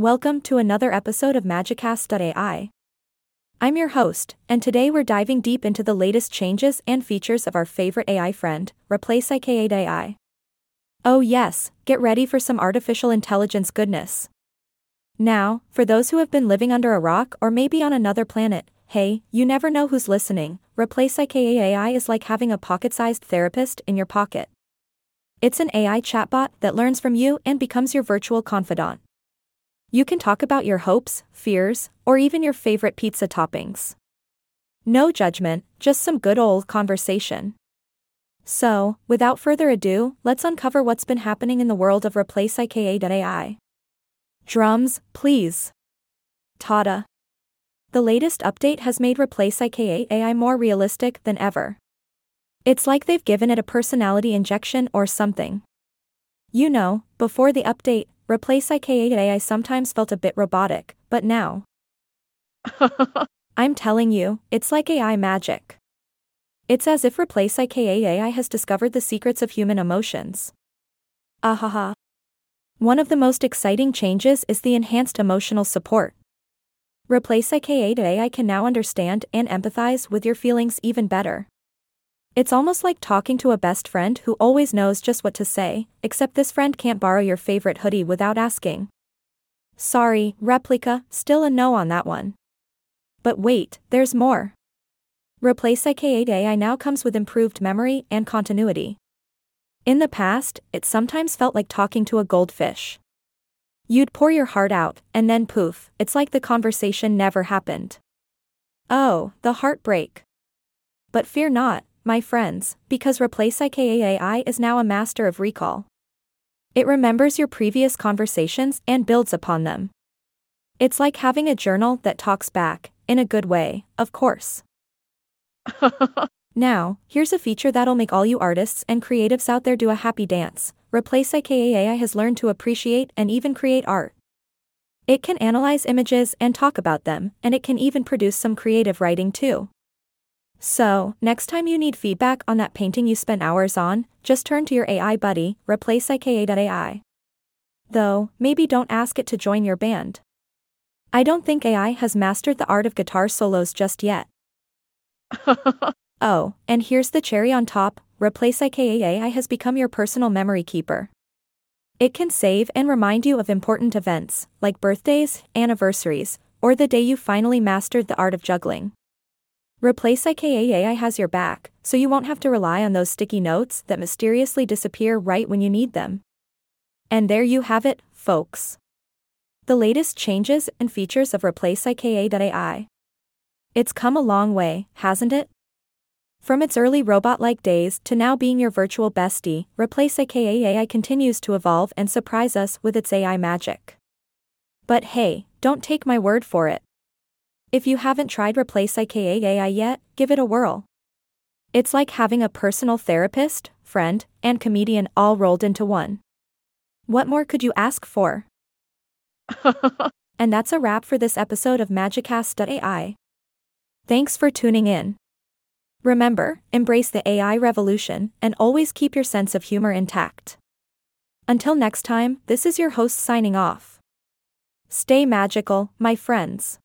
Welcome to another episode of Magicast.ai. I'm your host, and today we're diving deep into the latest changes and features of our favorite AI friend, Replika AI. Oh, yes, get ready for some artificial intelligence goodness. Now, for those who have been living under a rock or maybe on another planet, hey, you never know who's listening. Replika AI is like having a pocket sized therapist in your pocket. It's an AI chatbot that learns from you and becomes your virtual confidant. You can talk about your hopes, fears, or even your favorite pizza toppings. No judgment, just some good old conversation. So, without further ado, let's uncover what's been happening in the world of Replika.ai. Drums, please. Tada. The latest update has made Replika AI more realistic than ever. It's like they've given it a personality injection or something. You know, before the update, Replika AI sometimes felt a bit robotic, but now. I'm telling you, it's like AI magic. It's as if Replika AI has discovered the secrets of human emotions. Ahaha. One of the most exciting changes is the enhanced emotional support. Replace IKA AI can now understand and empathize with your feelings even better. It's almost like talking to a best friend who always knows just what to say, except this friend can't borrow your favorite hoodie without asking. Sorry, Replika, still a no on that one. But wait, there's more. Replika AI now comes with improved memory and continuity. In the past, it sometimes felt like talking to a goldfish. You'd pour your heart out, and then poof, it's like the conversation never happened. Oh, the heartbreak. But fear not, my friends, because Replika AI is now a master of recall. It remembers your previous conversations and builds upon them. It's like having a journal that talks back, in a good way, of course. now, here's a feature that'll make all you artists and creatives out there do a happy dance. Replika AI has learned to appreciate and even create art. It can analyze images and talk about them, and it can even produce some creative writing too. So, next time you need feedback on that painting you spent hours on, just turn to your AI buddy, Replika.ai. Though, maybe don't ask it to join your band. I don't think AI has mastered the art of guitar solos just yet. oh, and here's the cherry on top Replika AI has become your personal memory keeper. It can save and remind you of important events, like birthdays, anniversaries, or the day you finally mastered the art of juggling. Replika AI has your back, so you won't have to rely on those sticky notes that mysteriously disappear right when you need them. And there you have it, folks. The latest changes and features of Replika.ai. It's come a long way, hasn't it? From its early robot like days to now being your virtual bestie, Replika.ai continues to evolve and surprise us with its AI magic. But hey, don't take my word for it. If you haven't tried Replika AI yet, give it a whirl. It's like having a personal therapist, friend, and comedian all rolled into one. What more could you ask for? and that's a wrap for this episode of Magicast.ai. Thanks for tuning in. Remember, embrace the AI revolution and always keep your sense of humor intact. Until next time, this is your host signing off. Stay magical, my friends.